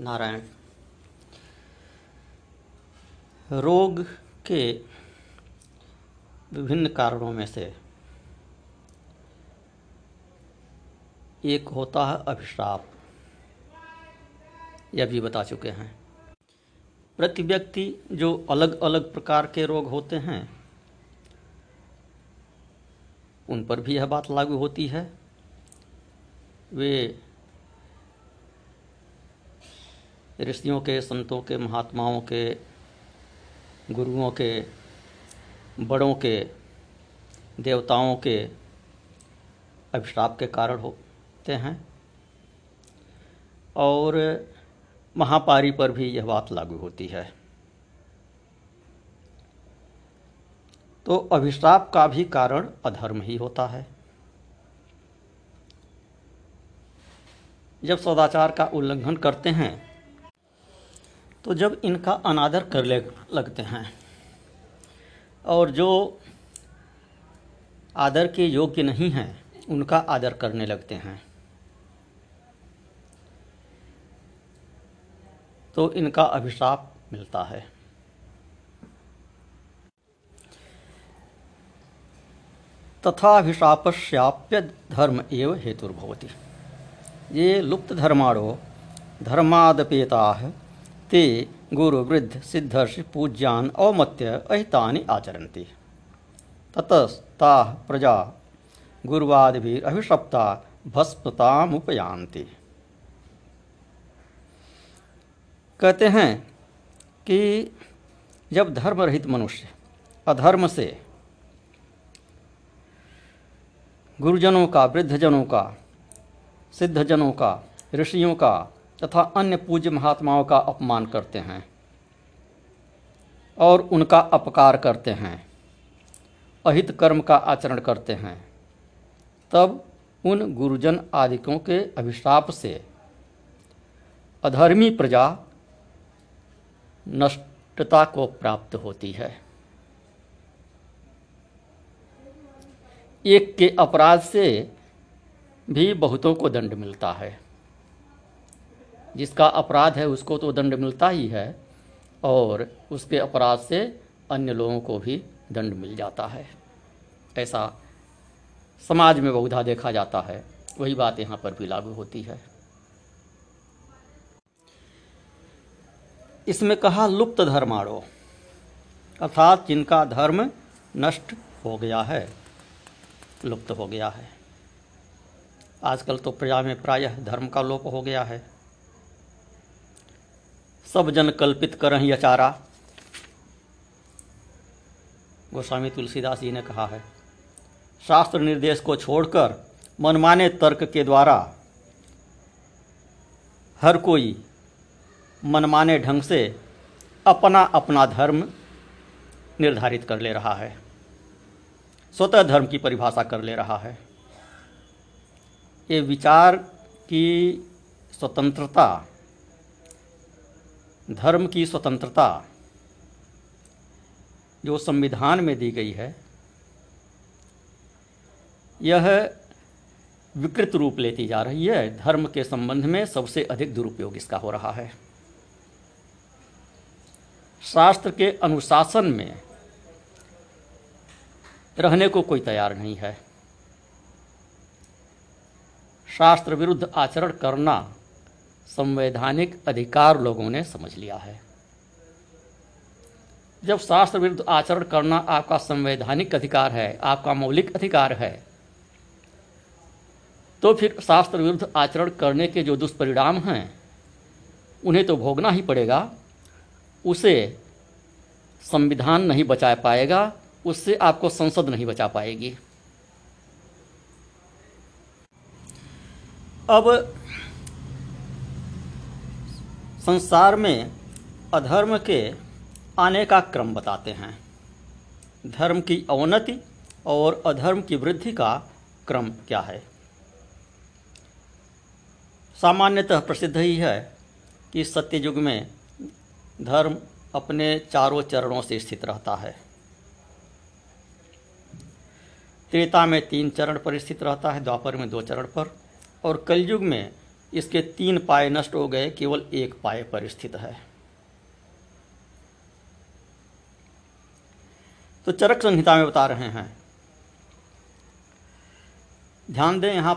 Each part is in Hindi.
नारायण। रोग के विभिन्न कारणों में से एक होता है अभिशाप। यह भी बता चुके हैं। प्रति व्यक्ति जो अलग अलग प्रकार के रोग होते हैं, उन पर भी यह बात लागू होती है। वे ऋषियों के, संतों के, महात्माओं के, गुरुओं के, बड़ों के, देवताओं के अभिशाप के कारण होते हैं। और महापारी पर भी यह बात लागू होती है। तो अभिशाप का भी कारण अधर्म ही होता है। जब सदाचार का उल्लंघन करते हैं तो जब इनका अनादर कर लगते हैं और जो आदर के योग्य नहीं हैं, उनका आदर करने लगते हैं। तो इनका अभिशाप मिलता है। तथाभिशापस्याप्य धर्म एवं हेतुर्भवति। ये लुप्त धर्माणो धर्मादपेता ते गुरुवृद्ध सिद्धर्ष पूज्यान अवमत्य अहितानि आचरन्ति। ततस्ता प्रजा गुरुवादिभिर अभिशप्ता भस्मतामुपयांति कहते हैं कि जब धर्म रहित मनुष्य अधर्म से गुरुजनों का, वृद्धजनों का, सिद्धजनों का, ऋषियों का तथा अन्य पूज्य महात्माओं का अपमान करते हैं और उनका अपकार करते हैं, अहित कर्म का आचरण करते हैं। तब उन गुरुजन आदिकों के अभिशाप से अधर्मी प्रजा नष्टता को प्राप्त होती है। एक के अपराध से भी बहुतों को दंड मिलता है। जिसका अपराध है, उसको तो दंड मिलता ही है और उसके अपराध से अन्य लोगों को भी दंड मिल जाता है। ऐसा समाज में बहुधा देखा जाता है। वही बात यहाँ पर भी लागू होती है। इसमें कहा, लुप्त धर्माणो अर्थात जिनका धर्म नष्ट हो गया है, लुप्त हो गया है। आजकल तो प्रजा में प्रायः धर्म का लोप हो गया है। सब जन कल्पित करह अचारा। गोस्वामी तुलसीदास जी ने कहा है, शास्त्र निर्देश को छोड़कर मनमाने तर्क के द्वारा हर कोई मनमाने ढंग से अपना अपना धर्म निर्धारित कर ले रहा है, स्वतः धर्म की परिभाषा कर ले रहा है। ये विचार की स्वतंत्रता धर्म की स्वतंत्रता जो संविधान में दी गई है, यह विकृत रूप लेती जा रही है। धर्म के संबंध में सबसे अधिक दुरुपयोग इसका हो रहा है। शास्त्र के अनुशासन में रहने को कोई तैयार नहीं है। शास्त्र विरुद्ध आचरण करना संवैधानिक अधिकार लोगों ने समझ लिया है। जब शास्त्र विरुद्ध आचरण करना आपका संवैधानिक अधिकार है, आपका मौलिक अधिकार है तो फिर शास्त्र विरुद्ध आचरण करने के जो दुष्परिणाम हैं, उन्हें तो भोगना ही पड़ेगा। उसे संविधान नहीं बचा पाएगा, उससे आपको संसद नहीं बचा पाएगी। अब संसार में अधर्म के आने का क्रम बताते हैं। धर्म की अवनति और अधर्म की वृद्धि का क्रम क्या है? सामान्यतः प्रसिद्ध ही है कि सत्ययुग में धर्म अपने चारों चरणों से स्थित रहता है। त्रेता में तीन चरण पर स्थित रहता है, द्वापर में दो चरण पर और कलयुग में इसके तीन पाए नष्ट हो गए, केवल एक पाए पर स्थित है। तो चरक संहिता में बता रहे हैं। ध्यान दें, यहाँ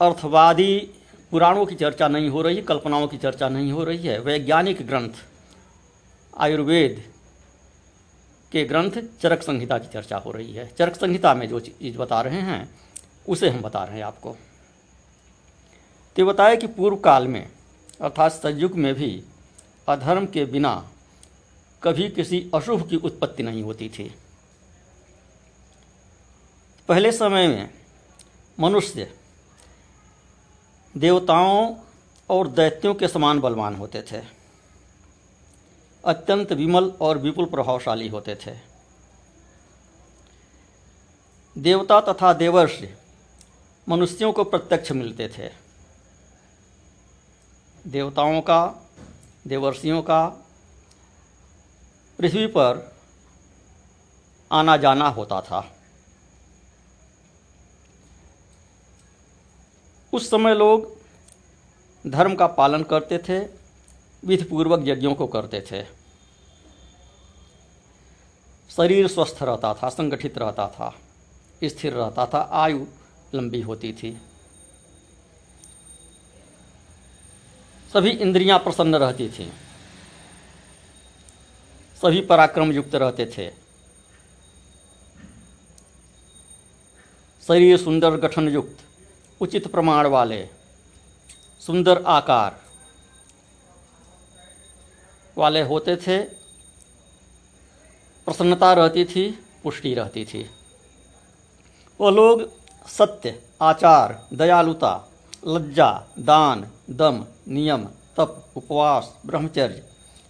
अर्थवादी पुराणों की चर्चा नहीं हो रही, कल्पनाओं की चर्चा नहीं हो रही है। वैज्ञानिक ग्रंथ, आयुर्वेद के ग्रंथ चरक संहिता की चर्चा हो रही है। चरक संहिता में जो चीज़ बता रहे हैं, उसे हम बता रहे हैं आपको। तो बताया कि पूर्व काल में, अर्थात सयुग में भी, अधर्म के बिना कभी किसी अशुभ की उत्पत्ति नहीं होती थी। पहले समय में मनुष्य देवताओं और दैत्यों के समान बलवान होते थे। अत्यंत विमल और विपुल प्रभावशाली होते थे। देवता तथा देवर्ष मनुष्यों को प्रत्यक्ष मिलते थे। देवताओं का, देवर्षियों का, पृथ्वी पर आना जाना होता था। उस समय लोग धर्म का पालन करते थे, विधिपूर्वक यज्ञों को करते थे। शरीर स्वस्थ रहता था, संगठित रहता था, स्थिर रहता था, आयु लंबी होती थी। सभी इंद्रियाँ प्रसन्न रहती थीं। सभी पराक्रम युक्त रहते थे। शरीर सुंदर गठन युक्त उचित प्रमाण वाले, सुंदर आकार वाले होते थे। प्रसन्नता रहती थी, पुष्टि रहती थी। वो लोग सत्य, आचार, दयालुता लज्जा, दान, दम, नियम, तप, उपवास, ब्रह्मचर्य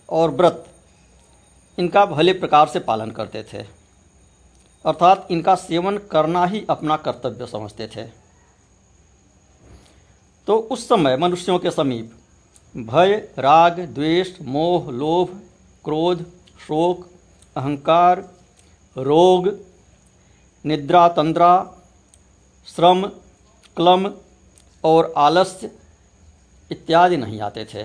और व्रत, इनका भले प्रकार से पालन करते थे। अर्थात इनका सेवन करना ही अपना कर्तव्य समझते थे। तो उस समय मनुष्यों के समीप भय, राग, द्वेष, मोह, लोभ, क्रोध, शोक, अहंकार, रोग, निद्रा, तंद्रा, श्रम, क्लम और आलस्य इत्यादि नहीं आते थे।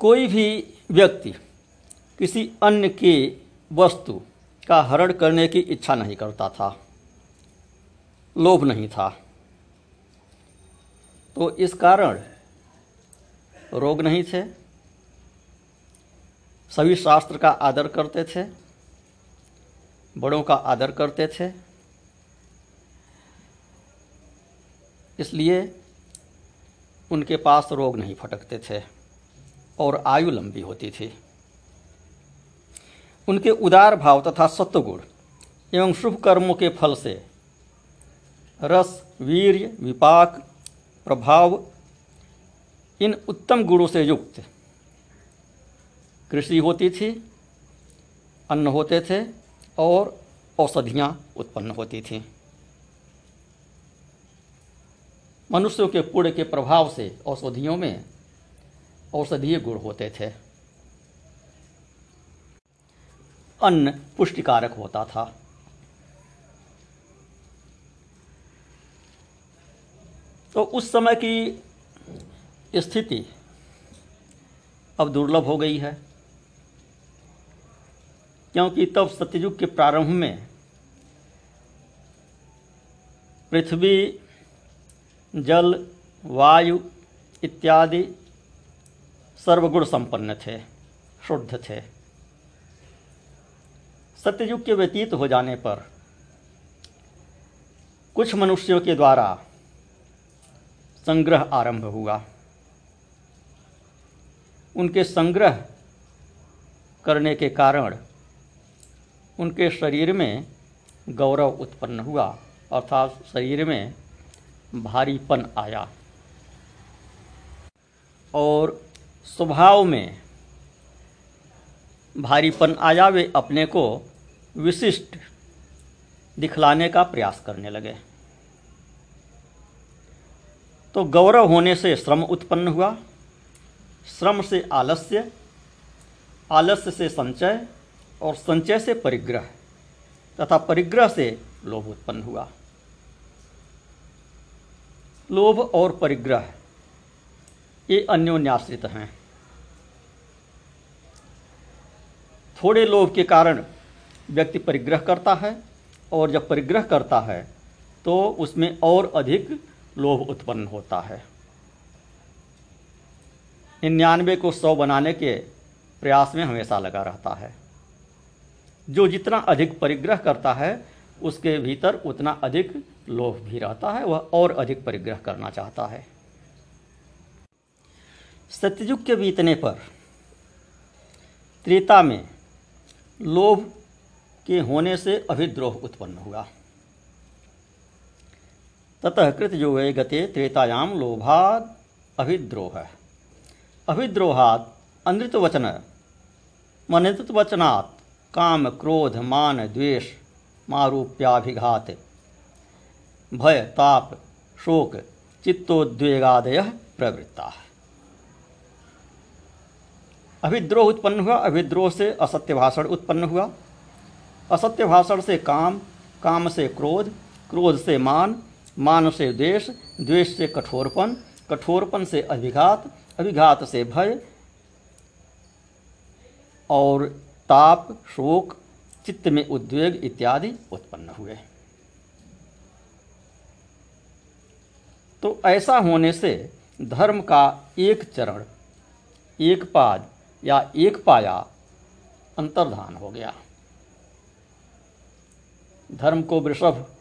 कोई भी व्यक्ति किसी अन्य के वस्तु का हरण करने की इच्छा नहीं करता था, लोभ नहीं था तो इस कारण रोग नहीं थे। सभी शास्त्र का आदर करते थे। बड़ों का आदर करते थे। इसलिए उनके पास रोग नहीं फटकते थे और आयु लंबी होती थी। उनके उदार भाव तथा सत्वगुण एवं शुभ कर्मों के फल से रस, वीर्य, विपाक, प्रभाव, इन उत्तम गुणों से युक्त। कृषि होती थी, अन्न होते थे और औषधियाँ उत्पन्न होती थीं। मनुष्यों के पुण्य के प्रभाव से औषधियों में औषधीय गुण होते थे। अन्न पुष्टिकारक होता था। तो उस समय की स्थिति अब दुर्लभ हो गई है। क्योंकि तब सत्ययुग के प्रारंभ में पृथ्वी, जल, वायु इत्यादि सर्वगुण संपन्न थे, शुद्ध थे। सत्ययुग के व्यतीत हो जाने पर कुछ मनुष्यों के द्वारा संग्रह आरंभ हुआ। उनके संग्रह करने के कारण उनके शरीर में गौरव उत्पन्न हुआ, अर्थात शरीर में भारीपन आया। और स्वभाव में भारीपन आया, वे अपने को विशिष्ट दिखलाने का प्रयास करने लगे। तो गौरव होने से श्रम उत्पन्न हुआ, श्रम से आलस्य आलस्य से संचय और संचय से परिग्रह, तथा परिग्रह से लोभ उत्पन्न हुआ। लोभ और परिग्रह, ये अन्योन्याश्रित हैं। थोड़े लोभ के कारण व्यक्ति परिग्रह करता है, और जब परिग्रह करता है तो उसमें और अधिक लोभ उत्पन्न होता है। निन्यानवे को सौ बनाने के प्रयास में हमेशा लगा रहता है। जो जितना अधिक परिग्रह करता है, उसके भीतर उतना अधिक लोभ भी रहता है, वह और अधिक परिग्रह करना चाहता है। सत्ययुग के बीतने पर, त्रेता में लोभ के होने से अभिद्रोह उत्पन्न हुआ। ततः कृत जो वे गते त्रेतायाम लोभाद अभिद्रोह। अभिद्रोहात अनृतवचन वचनात् काम, क्रोध, मान, द्वेष, मारूप्याभिघात, भय, ताप, शोक, चित्तोद्वेगादय प्रवृत्ता। अभिद्रोह उत्पन्न हुआ, अभिद्रोह से असत्य भाषण उत्पन्न हुआ। असत्य भाषण से काम काम से क्रोध क्रोध से मान मान से द्वेष द्वेष से कठोरपन कठोरपन से अभिघात अभिघात से भय, और ताप, शोक, चित्त में उद्वेग इत्यादि उत्पन्न हुए। तो ऐसा होने से धर्म का एक चरण, एक पाद या एक पाया अंतर्धान हो गया। धर्म को वृषभ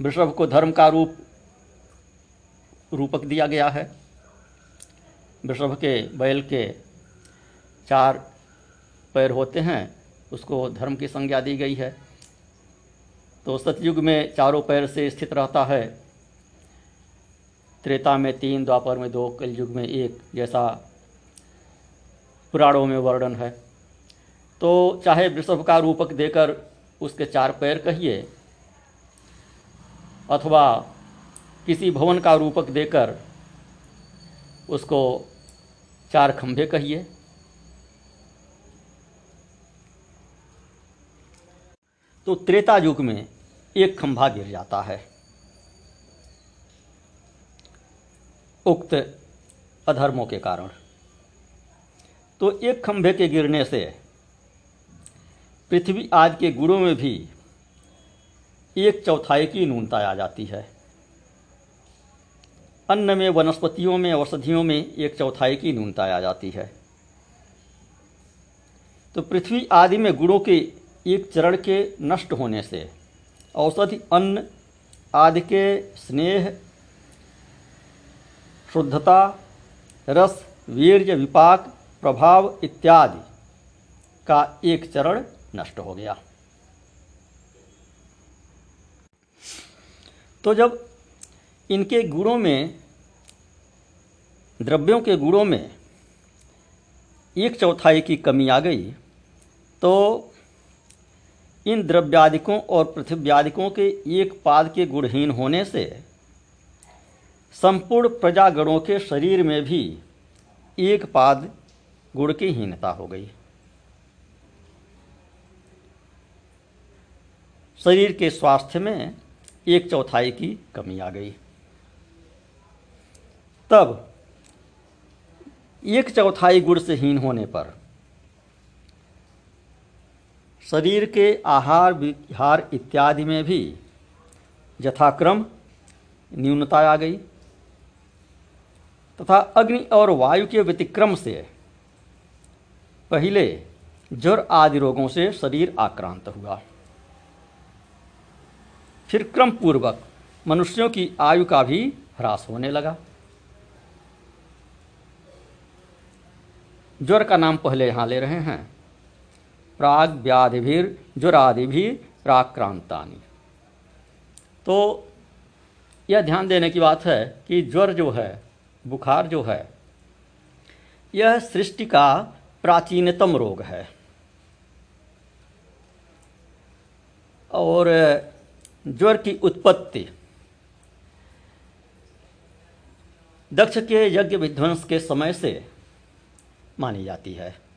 वृषभ को धर्म का रूप, रूपक दिया गया है। वृषभ के बैल के चार पैर होते हैं, उसको धर्म की संज्ञा दी गई है। तो सतयुग में चारों पैर से स्थित रहता है। त्रेता में तीन, द्वापर में दो, कलयुग में एक, जैसा पुराणों में वर्णन है। तो चाहे वृषभ का रूपक देकर उसके चार पैर कहिए, अथवा किसी भवन का रूपक देकर उसको चार खंभे कहिए तो त्रेता युग में एक खंभा गिर जाता है। उक्त अधर्मों के कारण। तो एक खंभे के गिरने से पृथ्वी आदि के गुणों में भी एक चौथाई की न्यूनता आ जाती है। अन्न में, वनस्पतियों में, औषधियों में एक चौथाई की न्यूनता आ जाती है। तो पृथ्वी आदि में गुणों के एक चरण के नष्ट होने से, औषधि, अन्न आदि के स्नेह, शुद्धता, रस, वीर्य, विपाक, प्रभाव इत्यादि का एक चरण नष्ट हो गया। तो जब इनके गुणों में, द्रव्यों के गुणों में एक चौथाई की कमी आ गई तो इन द्रव्यादिकों और पृथ्व्यादिकों के एक पाद के गुणहीन होने से संपूर्ण प्रजागणों के शरीर में भी एक पाद गुण की हीनता हो गई। शरीर के स्वास्थ्य में एक चौथाई की कमी आ गई। तब एक चौथाई गुण से हीन होने पर शरीर के आहार, विहार इत्यादि में भी यथाक्रम न्यूनता आ गई। तथा अग्नि और वायु के व्यतिक्रम से पहले ज्वर आदि रोगों से शरीर आक्रांत हुआ। फिर क्रम पूर्वक मनुष्यों की आयु का भी ह्रास होने लगा। ज्वर का नाम पहले यहाँ ले रहे हैं। प्राग व्याधिभीर ज्वरादि भी प्राक्रांतानी तो यह ध्यान देने की बात है कि ज्वर जो है, बुखार जो है, यह सृष्टि का प्राचीनतम रोग है। और ज्वर की उत्पत्ति दक्ष के यज्ञ विध्वंस के समय से मानी जाती है।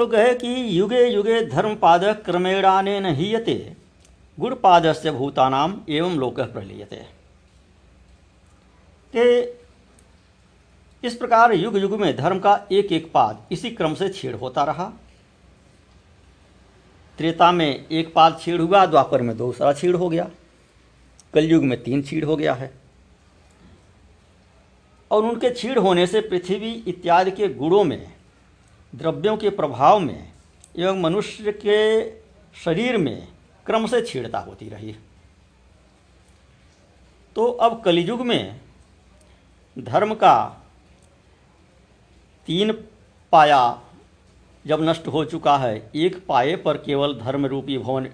तो कहे कि युगे युगे धर्मपाद क्रमेणाने न हीयते गुणपाद से भूतानाम एवं लोक प्रलीयते। इस प्रकार युग युग में धर्म का एक एक पाद इसी क्रम से छेड़ होता रहा। त्रेता में एक पाद छेड़ हुआ, द्वापर में दूसरा छेड़ हो गया। कलयुग में तीन छीड़ हो गया है। और उनके छीड़ होने से पृथ्वी इत्यादि के गुणों में द्रव्यों के प्रभाव में एवं मनुष्य के शरीर में क्रम से छेड़ता होती रही तो अब कलियुग में धर्म का तीन पाया जब नष्ट हो चुका है, एक पाए पर केवल धर्म रूपी भवन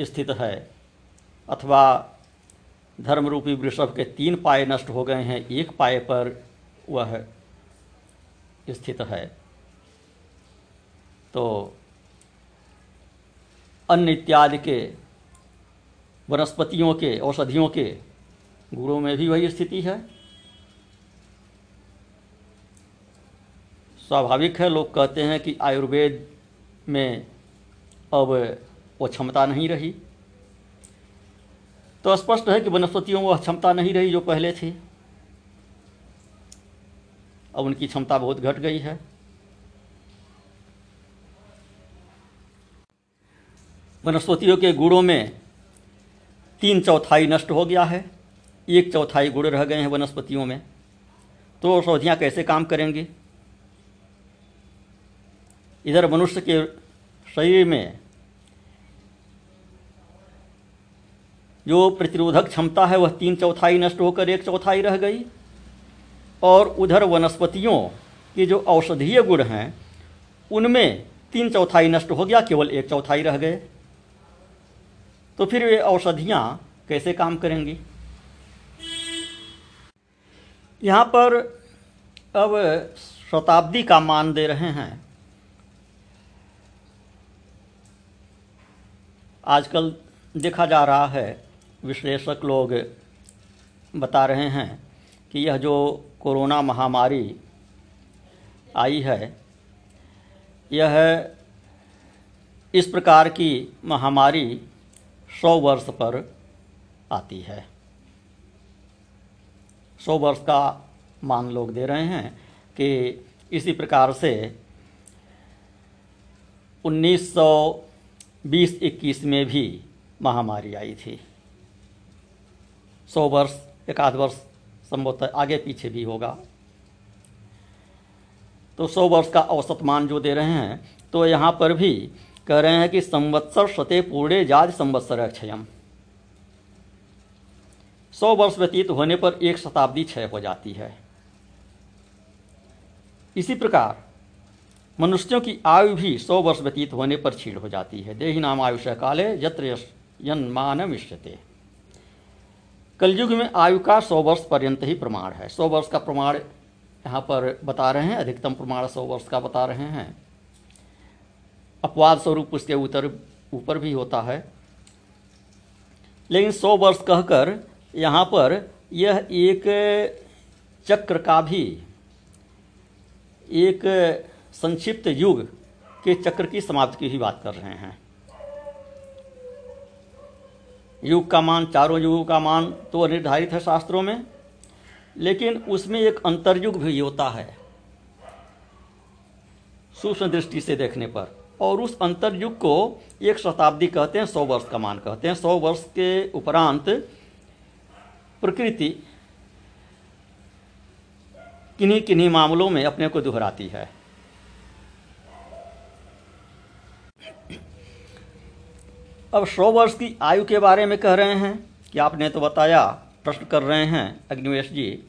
स्थित है, अथवा धर्म रूपी वृषभ के तीन पाए नष्ट हो गए हैं, एक पाए पर वह स्थित है। तो अन्य इत्यादि के वनस्पतियों के, औषधियों के गुणों में भी वही स्थिति है। स्वाभाविक है, लोग कहते हैं कि आयुर्वेद में अब वो क्षमता नहीं रही। तो स्पष्ट है कि वनस्पतियों में वह क्षमता नहीं रही जो पहले थी। अब उनकी क्षमता बहुत घट गई है। वनस्पतियों के गुणों में तीन चौथाई नष्ट हो गया है। एक चौथाई गुड़ रह गए हैं वनस्पतियों में। तो औषधियाँ कैसे काम करेंगी? इधर मनुष्य के शरीर में जो प्रतिरोधक क्षमता है, वह तीन चौथाई नष्ट होकर एक चौथाई रह गई। और उधर वनस्पतियों के जो औषधीय गुण हैं, उनमें तीन चौथाई नष्ट हो गया, केवल एक चौथाई रह गए। तो फिर वे औषधियाँ कैसे काम करेंगी? यहाँ पर अब शताब्दी का मान दे रहे हैं। आजकल देखा जा रहा है, विश्लेषक लोग बता रहे हैं कि यह जो कोरोना महामारी आई है, यह इस प्रकार की महामारी सौ वर्ष पर आती है। सौ वर्ष का मान लोग दे रहे हैं कि इसी प्रकार से 1920-21 में भी महामारी आई थी। सौ वर्ष एक आध वर्ष संभवतः आगे पीछे भी होगा। तो सौ वर्ष का औसत मान जो दे रहे हैं तो यहाँ पर भी कह रहे हैं कि संवत्सर शते पूर्णे जाज संवत्सर क्षयम। सौ वर्ष व्यतीत होने पर एक शताब्दी क्षय हो जाती है। इसी प्रकार, मनुष्यों की आयु भी सौ वर्ष व्यतीत होने पर छीड़ हो जाती है। देही नाम आयुष काले यत्र मिश्यते कलयुग में आयु का सौ वर्ष पर्यंत ही प्रमाण है। सौ वर्ष का प्रमाण यहाँ पर बता रहे हैं, अधिकतम प्रमाण सौ वर्ष का बता रहे हैं। अपवाद स्वरूप उसके उत्तर ऊपर भी होता है। लेकिन सौ वर्ष कहकर यहाँ पर यह एक चक्र का भी, एक संक्षिप्त युग के चक्र की समाप्ति की ही बात कर रहे हैं। युग का मान, चारों युगों का मान तो निर्धारित है शास्त्रों में, लेकिन उसमें एक अंतर्युग भी होता है, सूक्ष्म दृष्टि से देखने पर। और उस अंतर्युग को एक शताब्दी कहते हैं, सौ वर्ष का मान कहते हैं। सौ वर्ष के उपरांत प्रकृति किन्हीं किन्हीं मामलों में अपने को दोहराती है। अब सौ वर्ष की आयु के बारे में कह रहे हैं कि आपने तो बताया, प्रश्न कर रहे हैं अग्निवेश जी,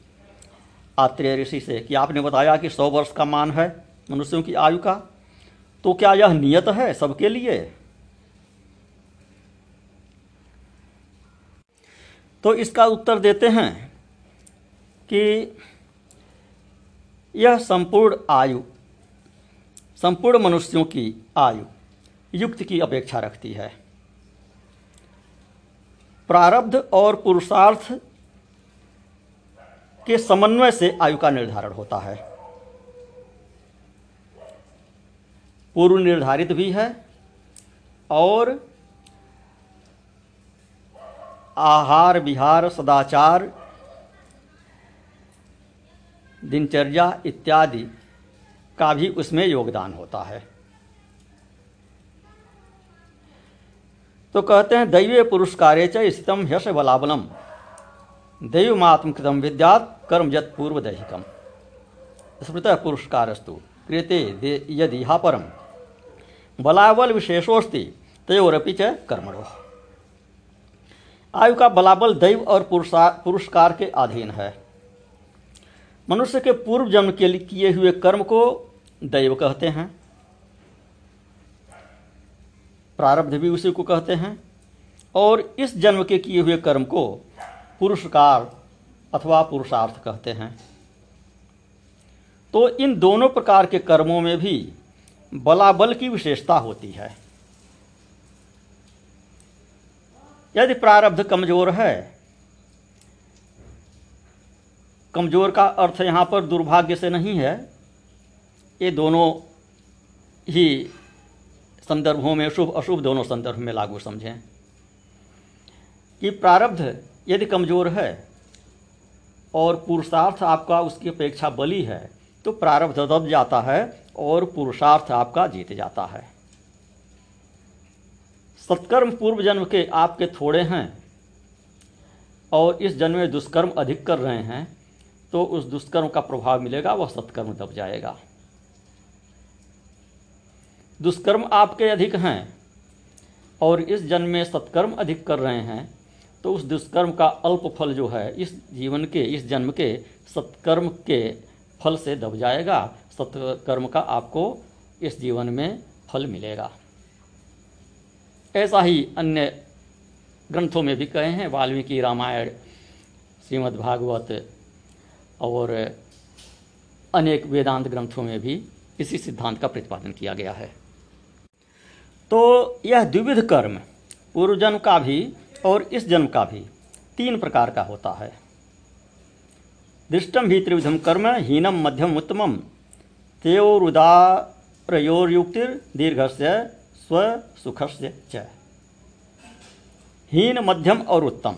आत्रेय ऋषि से, कि आपने बताया कि सौ वर्ष का मान है मनुष्यों की आयु का। तो क्या यह नियत है सबके लिए? तो इसका उत्तर देते हैं कि यह संपूर्ण आयु, संपूर्ण मनुष्यों की आयु युक्त की अपेक्षा रखती है। प्रारब्ध और पुरुषार्थ के समन्वय से आयु का निर्धारण होता है। पूर्व निर्धारित भी है और आहार विहार सदाचार, दिनचर्या इत्यादि का भी उसमें योगदान होता है। तो कहते हैं, दैवे पुरस्कारे च स्थितम यश बलाबलम दैवमात्मकृतम विद्यात कर्म यत पूर्व दैहिकम स्मृत पुरस्कारस्तु क्रियते यदि परम। बलाबल विशेषोस्ति, तयोरपि च कर्मणो। आयु का बलाबल दैव और पुरस्कार के अधीन है। मनुष्य के पूर्व जन्म के लिए किए हुए कर्म को दैव कहते हैं। प्रारब्ध भी उसी को कहते हैं। और इस जन्म के किए हुए कर्म को पुरुषकार अथवा पुरुषार्थ कहते हैं। तो इन दोनों प्रकार के कर्मों में भी बलाबल की विशेषता होती है। यदि प्रारब्ध कमज़ोर है, कमज़ोर का अर्थ यहाँ पर दुर्भाग्य से नहीं है। ये दोनों ही संदर्भों में शुभ, अशुभ दोनों संदर्भ में लागू समझें कि प्रारब्ध यदि कमज़ोर है और पुरुषार्थ आपका उसकी अपेक्षा बली है तो प्रारब्ध दब जाता है और पुरुषार्थ आपका जीत जाता है। सत्कर्म पूर्व जन्म के आपके थोड़े हैं और इस जन्म में दुष्कर्म अधिक कर रहे हैं तो उस दुष्कर्म का प्रभाव मिलेगा, वह सत्कर्म दब जाएगा। दुष्कर्म आपके अधिक हैं और इस जन्म में सत्कर्म अधिक कर रहे हैं तो उस दुष्कर्म का अल्प फल जो है, इस जीवन के, इस जन्म के सत्कर्म के फल से दब जाएगा, सत्कर्म का आपको इस जीवन में फल मिलेगा। ऐसा ही अन्य ग्रंथों में भी कहे हैं, वाल्मीकि रामायण श्रीमद् भागवत और अनेक वेदांत ग्रंथों में भी इसी सिद्धांत का प्रतिपादन किया गया है। तो यह द्विविध कर्म पूर्व जन्म का भी और इस जन्म का भी तीन प्रकार का होता है। दृष्टम भी त्रिविधम कर्म हीनम मध्यम उत्तमम। तेरुदारयोर्युक्तिर दीर्घ से स्व से च। हीन, मध्यम और उत्तम।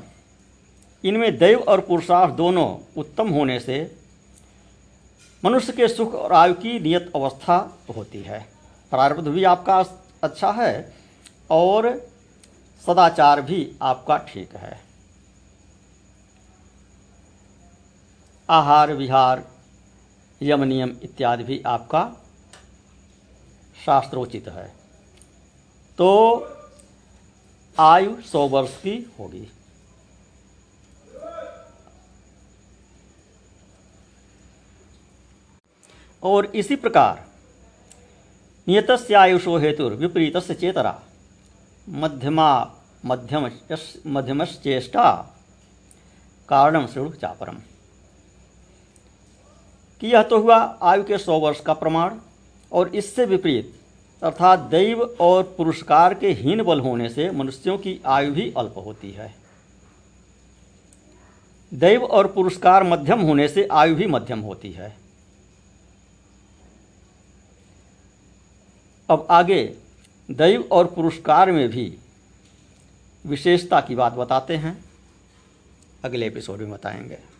इनमें दैव और पुरुषार्थ दोनों उत्तम होने से मनुष्य के सुख और आयु की नियत अवस्था होती है। प्रारब्ध भी आपका अच्छा है और सदाचार भी आपका ठीक है। आहार, विहार, यम नियम इत्यादि भी आपका शास्त्रोचित है। तो आयु सौ वर्ष की होगी। और इसी प्रकार नियत आयुषो हेतु विपरीत चेतरा, मध्यमा मध्यम मध्यमश्चेष्टा कारणम श्रेणु चापरम। कि यह तो हुआ आयु के सौ वर्ष का प्रमाण और इससे विपरीत, अर्थात दैव और पुरस्कार के हीन बल होने से मनुष्यों की आयु भी अल्प होती है। दैव और पुरस्कार मध्यम होने से आयु भी मध्यम होती है। अब आगे, दैव और पुरस्कार में भी विशेषता की बात बताते हैं। अगले एपिसोड में बताएँगे।